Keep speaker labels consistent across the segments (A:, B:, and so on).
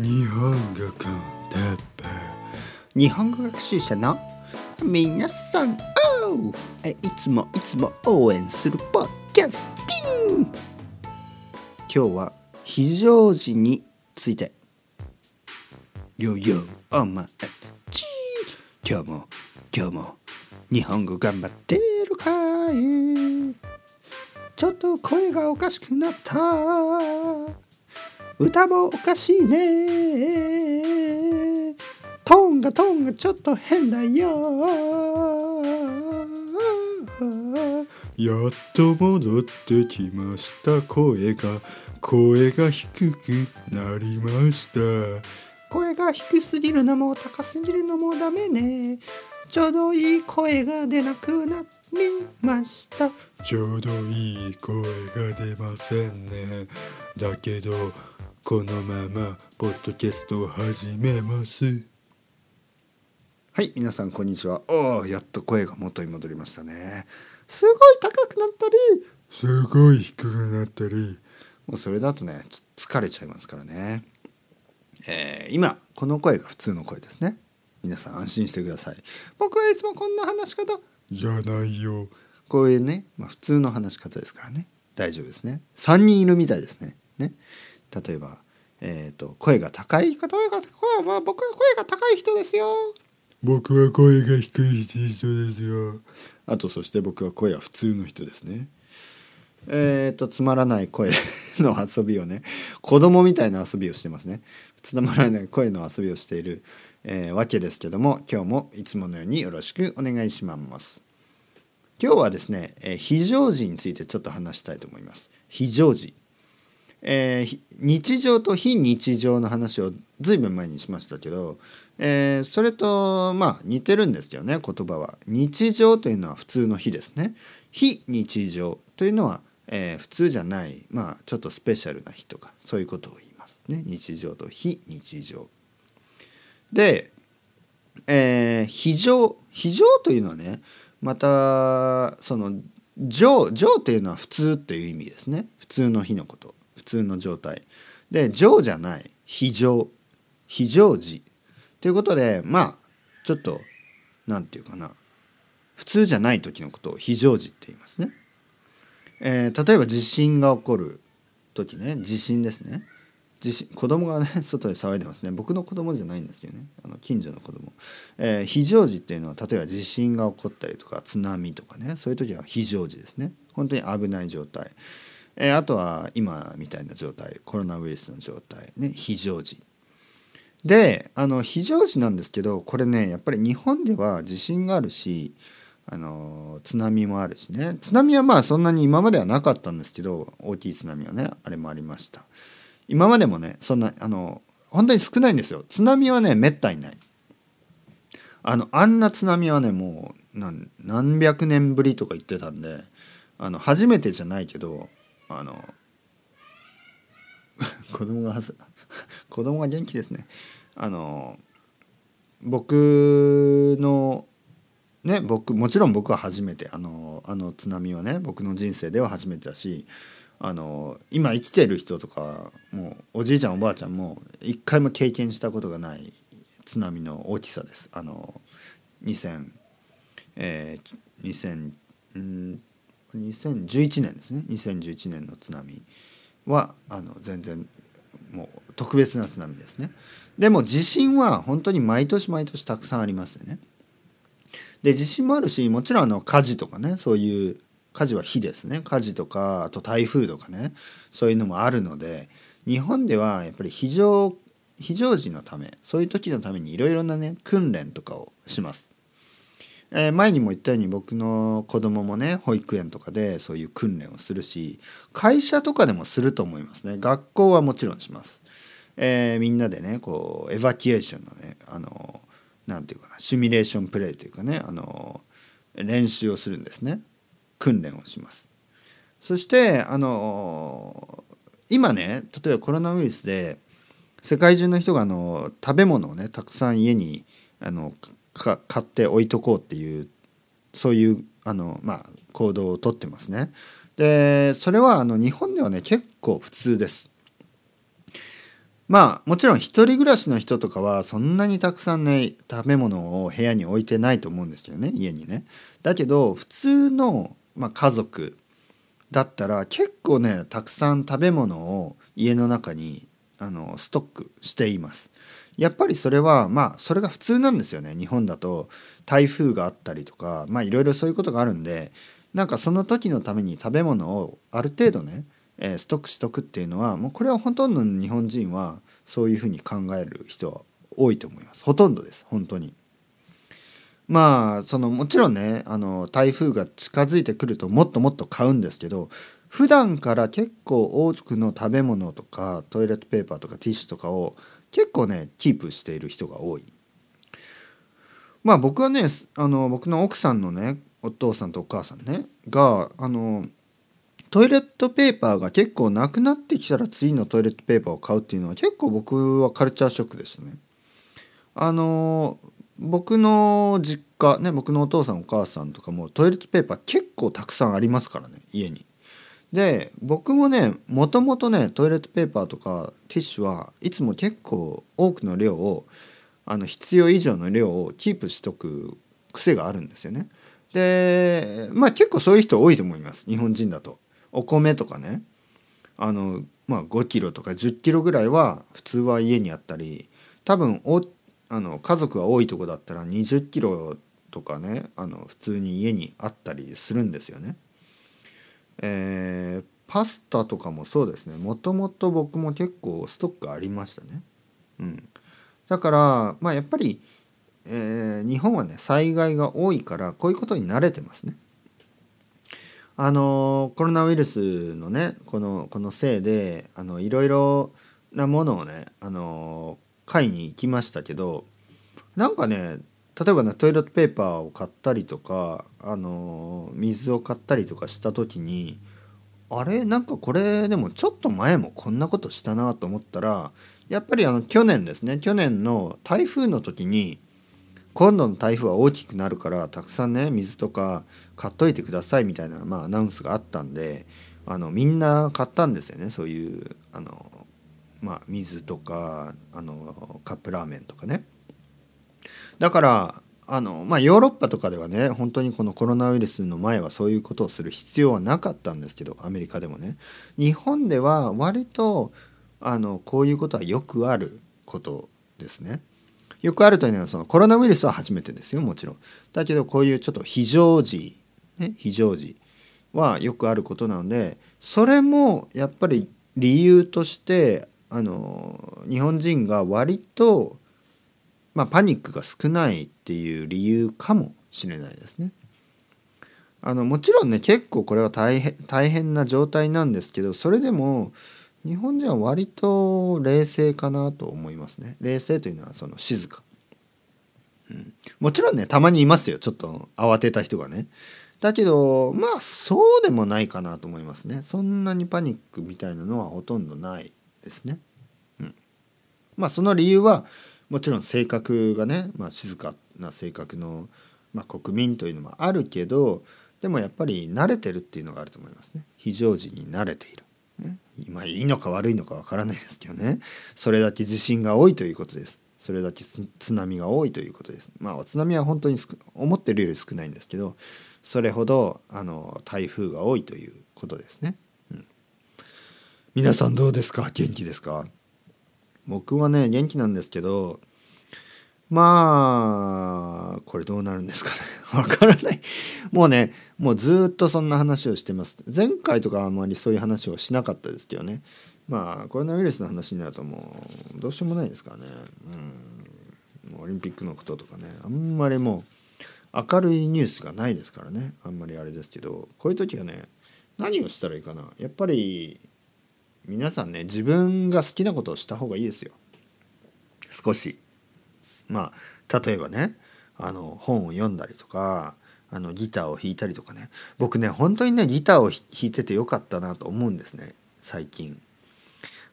A: 日本語コンテッペ
B: 日本語学習者の皆さん。おいつもいつも応援するポッキャスティン。今日は非常時について。よよお前ち。今日も今日も。日本語頑張ってるかい。ちょっと声がおかしくなった。歌もおかしいね。トーンがトーンがちょっと変だよ。
A: やっと戻ってきました。声が声が低くなりました。
B: 声が低すぎるのも高すぎるのもダメね。ちょうどいい声が出なくなりました。
A: ちょうどいい声が出ませんね。だけどこのままポッドキャストを始めます。
B: はい皆さんこんにちは。おーやっと声が元に戻りましたね。すごい高くなったり。
A: すごい低くなったり。
B: もうそれだとねつ疲れちゃいますからね。えー今この声が普通の声ですね。皆さん安心してください。僕はいつもこんな話し方。
A: じゃないよ。
B: こういうね、まあ、普通の話し方ですからね。大丈夫ですね。3人いるみたいですね。ね例えば、えー、と声が高い方が声は、まあ、僕は声が高い人ですよ。
A: 僕は声が低い人ですよ。
B: あとそして僕は声は普通の人ですね。えー、とつまらない声の遊びをね子供みたいな遊びをしてますね。つまらない声の遊びをしている、えーわけですけども今日もいつものようによろしくお願いします。今日はですね、えー非常時についてちょっと話したいと思います。非常時えー日常と非日常の話をずいぶん前にしましたけど、えーそれとまあ似てるんですけどね言葉は。日常というのは普通の日ですね。非日常というのは、えー普通じゃないまあちょっとスペシャルな日とかそういうことを言いますね。日常と非日常。で、えー非常非常というのはねまたその常常というのは普通っていう意味ですね。普通の日のこと。通の状態。で常じゃない。非常非常時。ということでまあちょっとなんていうかな。普通じゃない時のことを非常時って言いますね、えー例えば地震が起こる時ね。地震ですね。地震子供がね 外で騒いでますね。僕の子供じゃないんですけどね。あの近所の子供、えー非常時っていうのは例えば地震が起こったりとか津波とかね。そういう時は非常時ですね。本当に危ない状態、えーあとは今みたいな状態コロナウイルスの状態ね非常時。であの非常時なんですけどこれねやっぱり日本では地震があるしあの津波もあるしね。津波はまあそんなに今まではなかったんですけど大きい津波はねあれもありました。今までもねそんなあの本当に少ないんですよ。津波はねめったにない。あのあんな津波はねもう何何百年ぶりとか言ってたんであの初めてじゃないけどあの 子供がはず 子供が元気ですね。あの僕のね僕もちろん僕は初めてあのあの津波はね僕の人生では初めてだしあの今生きてる人とかもうおじいちゃんおばあちゃんも一回も経験したことがない津波の大きさです。あの2000えー、2000ん2011年ですね。2011年の津波はあの全然もう特別な津波ですね。でも地震は本当に毎年毎年たくさんありますよね。で地震もあるしもちろんあの火事とかねそういう火事は火ですね。火事とかあと台風とかねそういうのもあるので日本ではやっぱり非常非常時のためそういう時のためにいろいろなね訓練とかをします。えー前にも言ったように僕の子供もね保育園とかでそういう訓練をするし会社とかでもすると思いますね。学校はもちろんします、えーみんなでねこうエバキュエーションのねあのなんていうかなシミュレーションプレイというかねあの練習をするんですね。訓練をします。そしてあの今ね例えばコロナウイルスで世界中の人があの食べ物をねたくさん家にあのか買って置いとこうっていうそういうあの、まあ、行動をとってますね。でそれはあの日本ではね結構普通です。まあもちろん一人暮らしの人とかはそんなにたくさんね食べ物を部屋に置いてないと思うんですけどね家にね。だけど普通の、まあ、家族だったら結構ねたくさん食べ物を家の中にあのストックしています。やっぱりそれはまあそれが普通なんですよね。日本だと台風があったりとかまあいろいろそういうことがあるんでなんかその時のために食べ物をある程度ね、え、ストックしとくっていうのはもうこれはほとんどの日本人はそういうふうに考える人は多いと思います。ほとんどです。本当に。まあそのもちろんねあの台風が近づいてくるともっともっと買うんですけど普段から結構多くの食べ物とかトイレットペーパーとかティッシュとかを結構ねキープしている人が多い。まあ僕はねあの僕の奥さんのねお父さんとお母さんねがあのトイレットペーパーが結構なくなってきたら次のトイレットペーパーを買うっていうのは結構僕はカルチャーショックでしたね。あの僕の実家ね僕のお父さんお母さんとかもトイレットペーパー結構たくさんありますからね家に。で僕もねもともとねトイレットペーパーとかティッシュはいつも結構多くの量をあの必要以上の量をキープしとく癖があるんですよね。でまあ結構そういう人多いと思います日本人だと。お米とかねあの、まあ、5キロとか10キロぐらいは普通は家にあったり多分おあの家族が多いとこだったら20キロとかねあの普通に家にあったりするんですよね。えー、パスタとかもそうですねもともと僕も結構ストックありましたね。うん、だからまあやっぱり、えー、日本はね災害が多いからこういうことに慣れてますね。あのコロナウイルスのねこのこのせいであのいろいろなものをねあの買いに行きましたけどなんかね例えばねトイレットペーパーを買ったりとかあの水を買ったりとかした時にあれ？なんかこれでもちょっと前もこんなことしたなと思ったらやっぱりあの去年ですね去年の台風の時に今度の台風は大きくなるからたくさんね水とか買っといてくださいみたいな、まあ、アナウンスがあったんであのみんな買ったんですよねそういうあのまあ、水とかあのカップラーメンとかね。だからあの、まあ、ヨーロッパとかではね本当にこのコロナウイルスの前はそういうことをする必要はなかったんですけどアメリカでもね日本では割とあのこういうことはよくあることですね。よくあるというのはそのコロナウイルスは初めてですよもちろん。だけどこういうちょっと非常時、ね、非常時はよくあることなのでそれもやっぱり理由としてあの日本人が割と、まあ、パニックが少ないっていう理由かもしれないですね。あのもちろんね結構これは大変大変な状態なんですけどそれでも日本人は割と冷静かなと思いますね。冷静というのはその静か、うん、もちろんねたまにいますよちょっと慌てた人がね。だけどまあそうでもないかなと思いますね。そんなにパニックみたいなのはほとんどないですね。うん、まあその理由はもちろん性格がね、まあ、静かな性格の、まあ、国民というのもあるけどでもやっぱり慣れてるっていうのがあると思いますね。非常時に慣れている。ね、今いいのか悪いのかわからないですけどねそれだけ地震が多いということです。それだけ津波が多いということです。まあ津波は本当に思ってるより少ないんですけどそれほどあの台風が多いということですね。うん皆さんどうですか？元気ですか？僕はね元気なんですけどまあこれどうなるんですかね。わからない。もうねもうずっとそんな話をしてます。前回とかあんまりそういう話をしなかったですけどね。まあコロナウイルスの話になるともうどうしようもないですからね。うん。オリンピックのこととかね。あんまりもう明るいニュースがないですからね。あんまりあれですけど。こういう時はね何をしたらいいかな。やっぱり皆さんね自分が好きなことをした方がいいですよ少しまあ例えばねあの本を読んだりとかあのギターを弾いたりとかね僕ね本当にねギターを弾いててよかったなと思うんですね最近。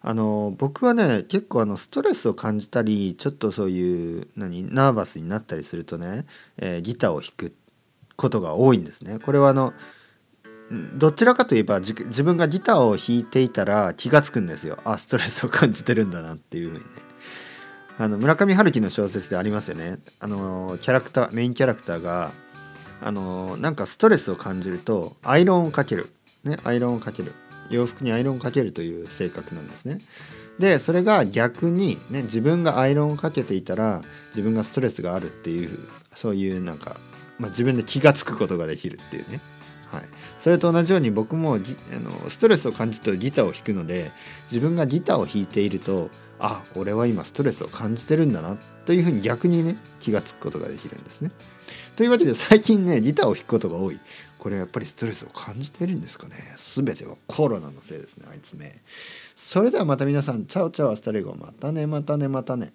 B: あの僕はね結構あのストレスを感じたりちょっとそういう何ナーバスになったりするとね、えー、ギターを弾くことが多いんですね。これはあのどちらかといえば自分がギターを弾いていたら気が付くんですよ。あストレスを感じてるんだなっていうふうにね。あの村上春樹の小説でありますよね。あのキャラクターメインキャラクターがあのなんかストレスを感じるとアイロンをかける、ね、アイロンをかける。洋服にアイロンをかけるという性格なんですね。でそれが逆に、ね、自分がアイロンをかけていたら自分がストレスがあるっていうそういうなんか、まあ、自分で気が付くことができるっていうね、それと同じように僕もあのストレスを感じるとギターを弾くので自分がギターを弾いているとあ俺は今ストレスを感じてるんだなというふうに逆にね気が付くことができるんですね。というわけで最近ねギターを弾くことが多い。これやっぱりストレスを感じているんですかね。全てはコロナのせいですねあいつめそれではまた皆さんチャオチャオ hasta luego またねまたねまたね。